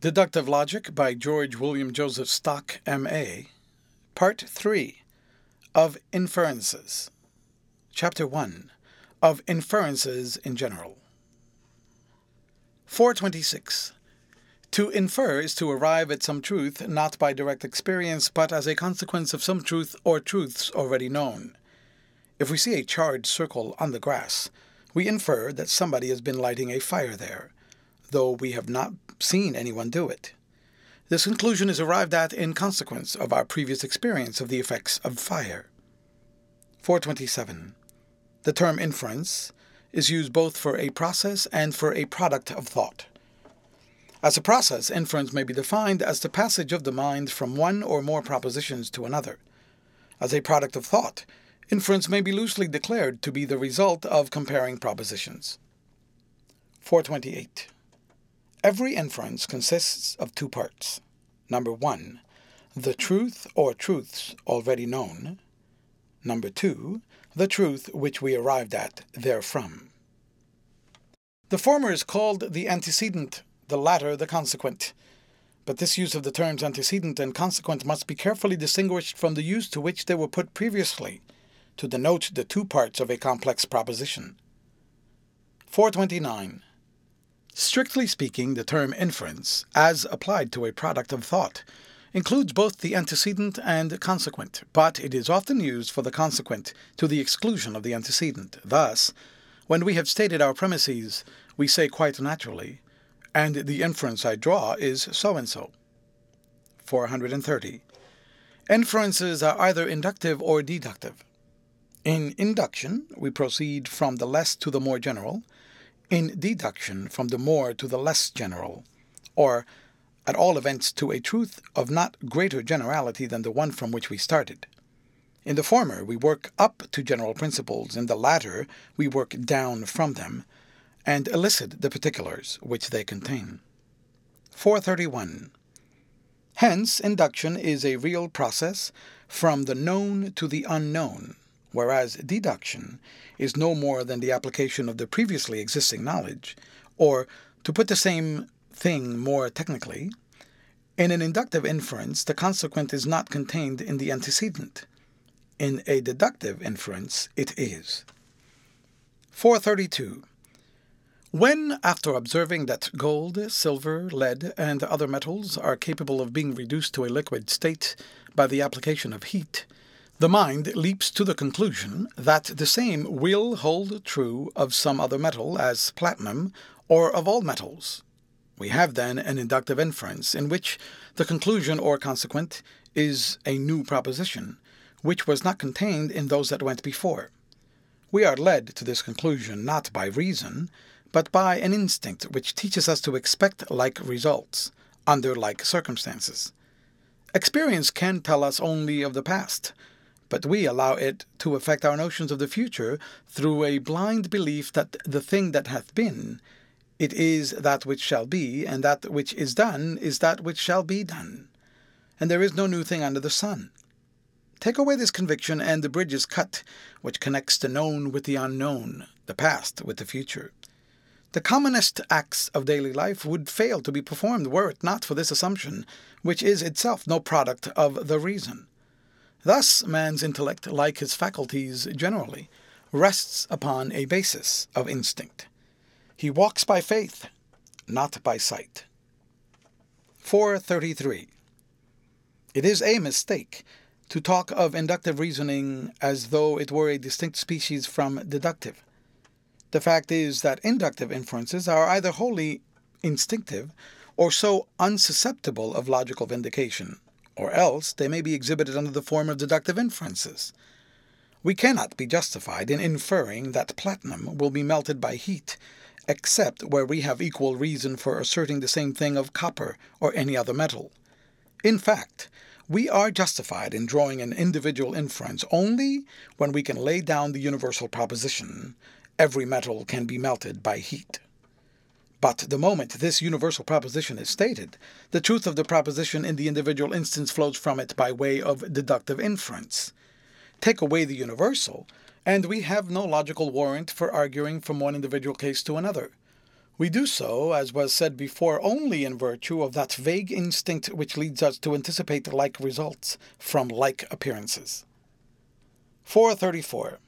Deductive Logic by George William Joseph Stock, M.A. Part 3 of Inferences. Chapter 1 of Inferences in General. 426. To infer is to arrive at some truth not by direct experience, but as a consequence of some truth or truths already known. If we see a charred circle on the grass, we infer that somebody has been lighting a fire there though we have not seen anyone do it. This conclusion is arrived at in consequence of our previous experience of the effects of fire. 427. The term inference is used both for a process and for a product of thought. As a process, inference may be defined as the passage of the mind from one or more propositions to another. As a product of thought, inference may be loosely declared to be the result of comparing propositions. 428. Every inference consists of two parts. Number one, the truth or truths already known. Number two, the truth which we arrived at therefrom. The former is called the antecedent, the latter the consequent. But this use of the terms antecedent and consequent must be carefully distinguished from the use to which they were put previously, to denote the two parts of a complex proposition. 429. Strictly speaking, the term inference, as applied to a product of thought, includes both the antecedent and consequent, but it is often used for the consequent to the exclusion of the antecedent. Thus, when we have stated our premises, we say quite naturally, and the inference I draw is so and so. 430. Inferences are either inductive or deductive. In induction, we proceed from the less to the more general in deduction from the more to the less general, or at all events to a truth of not greater generality than the one from which we started. In the former, we work up to general principles, in the latter, we work down from them, and elicit the particulars which they contain. 431. Hence, induction is a real process from the known to the unknown, whereas deduction is no more than the application of the previously existing knowledge, or, to put the same thing more technically, in an inductive inference, the consequent is not contained in the antecedent. In a deductive inference, it is. 432. When, after observing that gold, silver, lead, and other metals are capable of being reduced to a liquid state by the application of heat, the mind leaps to the conclusion that the same will hold true of some other metal as platinum or of all metals. We have then an inductive inference in which the conclusion or consequent is a new proposition, which was not contained in those that went before. We are led to this conclusion not by reason, but by an instinct which teaches us to expect like results under like circumstances. Experience can tell us only of the past, but we allow it to affect our notions of the future through a blind belief that the thing that hath been, it is that which shall be, and that which is done is that which shall be done. And there is no new thing under the sun. Take away this conviction, and the bridge is cut which connects the known with the unknown, the past with the future. The commonest acts of daily life would fail to be performed were it not for this assumption, which is itself no product of the reason. Thus, man's intellect, like his faculties generally, rests upon a basis of instinct. He walks by faith, not by sight. 433. It is a mistake to talk of inductive reasoning as though it were a distinct species from deductive. The fact is that inductive inferences are either wholly instinctive or so unsusceptible of logical vindication or else they may be exhibited under the form of deductive inferences. We cannot be justified in inferring that platinum will be melted by heat, except where we have equal reason for asserting the same thing of copper or any other metal. In fact, we are justified in drawing an individual inference only when we can lay down the universal proposition every metal can be melted by heat. But the moment this universal proposition is stated, the truth of the proposition in the individual instance flows from it by way of deductive inference. Take away the universal, and we have no logical warrant for arguing from one individual case to another. We do so, as was said before, only in virtue of that vague instinct which leads us to anticipate like results from like appearances. 434.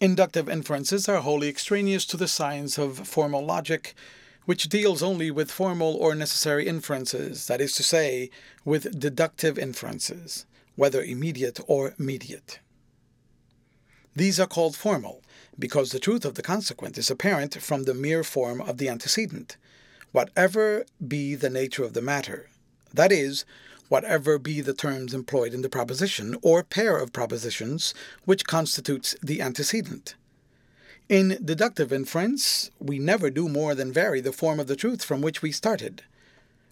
Inductive inferences are wholly extraneous to the science of formal logic, which deals only with formal or necessary inferences, that is to say, with deductive inferences, whether immediate or mediate. These are called formal, because the truth of the consequent is apparent from the mere form of the antecedent, whatever be the nature of the matter, that is, whatever be the terms employed in the proposition or pair of propositions which constitutes the antecedent. In deductive inference, we never do more than vary the form of the truth from which we started.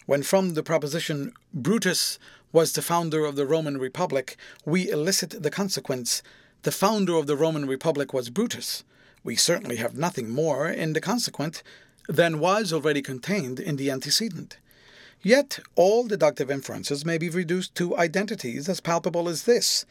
When from the proposition Brutus was the founder of the Roman Republic, we elicit the consequence the founder of the Roman Republic was Brutus, we certainly have nothing more in the consequent than was already contained in the antecedent. Yet all deductive inferences may be reduced to identities as palpable as this,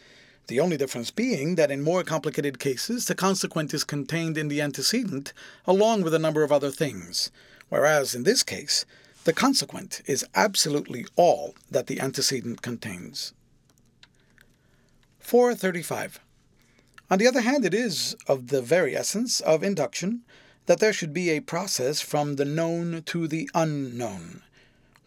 the only difference being that in more complicated cases the consequent is contained in the antecedent along with a number of other things, whereas in this case the consequent is absolutely all that the antecedent contains. 435. On the other hand, it is of the very essence of induction that there should be a process from the known to the unknown.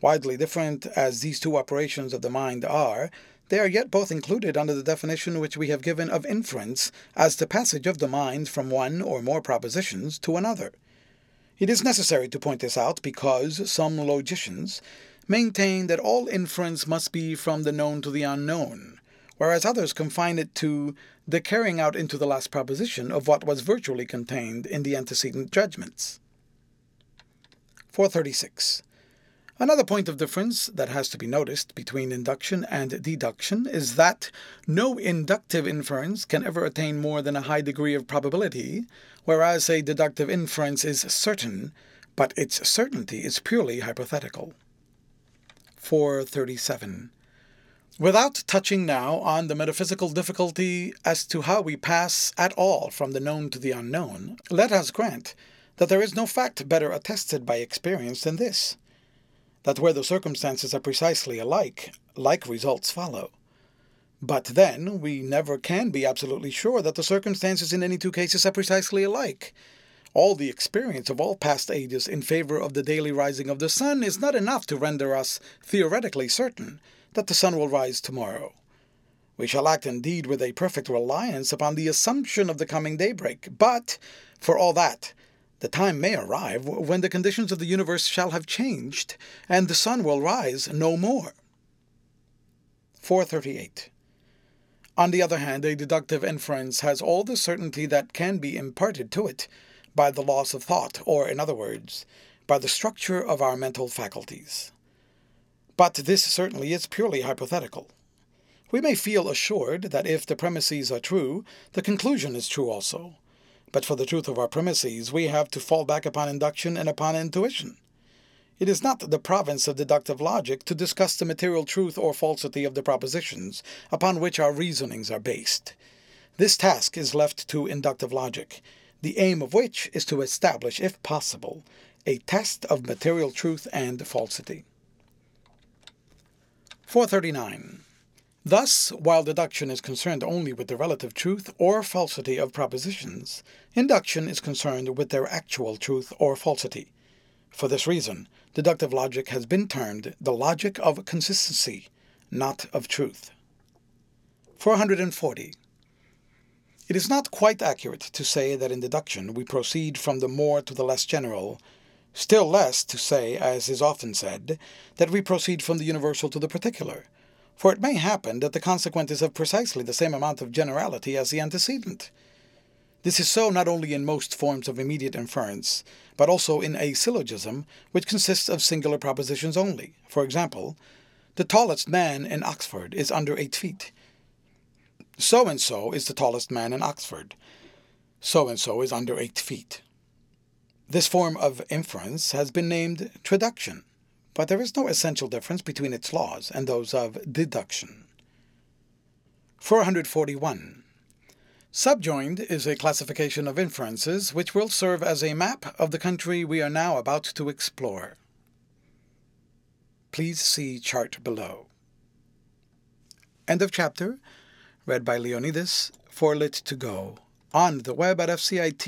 Widely different as these two operations of the mind are, they are yet both included under the definition which we have given of inference as the passage of the mind from one or more propositions to another. It is necessary to point this out because some logicians maintain that all inference must be from the known to the unknown, whereas others confine it to the carrying out into the last proposition of what was virtually contained in the antecedent judgments. 436. Another point of difference that has to be noticed between induction and deduction is that no inductive inference can ever attain more than a high degree of probability, whereas a deductive inference is certain, but its certainty is purely hypothetical. 437. Without touching now on the metaphysical difficulty as to how we pass at all from the known to the unknown, let us grant that there is no fact better attested by experience than this that where the circumstances are precisely alike, like results follow. But then, we never can be absolutely sure that the circumstances in any two cases are precisely alike. All the experience of all past ages in favor of the daily rising of the sun is not enough to render us theoretically certain that the sun will rise tomorrow. We shall act indeed with a perfect reliance upon the assumption of the coming daybreak, but, for all that, the time may arrive when the conditions of the universe shall have changed, and the sun will rise no more. 438. On the other hand, a deductive inference has all the certainty that can be imparted to it by the laws of thought, or, in other words, by the structure of our mental faculties. But this certainly is purely hypothetical. We may feel assured that if the premises are true, the conclusion is true also. But for the truth of our premises, we have to fall back upon induction and upon intuition. It is not the province of deductive logic to discuss the material truth or falsity of the propositions upon which our reasonings are based. This task is left to inductive logic, the aim of which is to establish, if possible, a test of material truth and falsity. 439. Thus, while deduction is concerned only with the relative truth or falsity of propositions, induction is concerned with their actual truth or falsity. For this reason, deductive logic has been termed the logic of consistency, not of truth. 440. It is not quite accurate to say that in deduction we proceed from the more to the less general, Still less to say, as is often said, that we proceed from the universal to the particular, for it may happen that the consequent is of precisely the same amount of generality as the antecedent. This is so not only in most forms of immediate inference, but also in a syllogism, which consists of singular propositions only. For example, the tallest man in Oxford is under eight feet. So and so is the tallest man in Oxford. So and so is under eight feet. This form of inference has been named traduction, but there is no essential difference between its laws and those of deduction. 441. Subjoined is a classification of inferences which will serve as a map of the country we are now about to explore. Please see chart below. End of chapter. Read by Leonidas for Lit to Go on the web at fcit.usf.edu.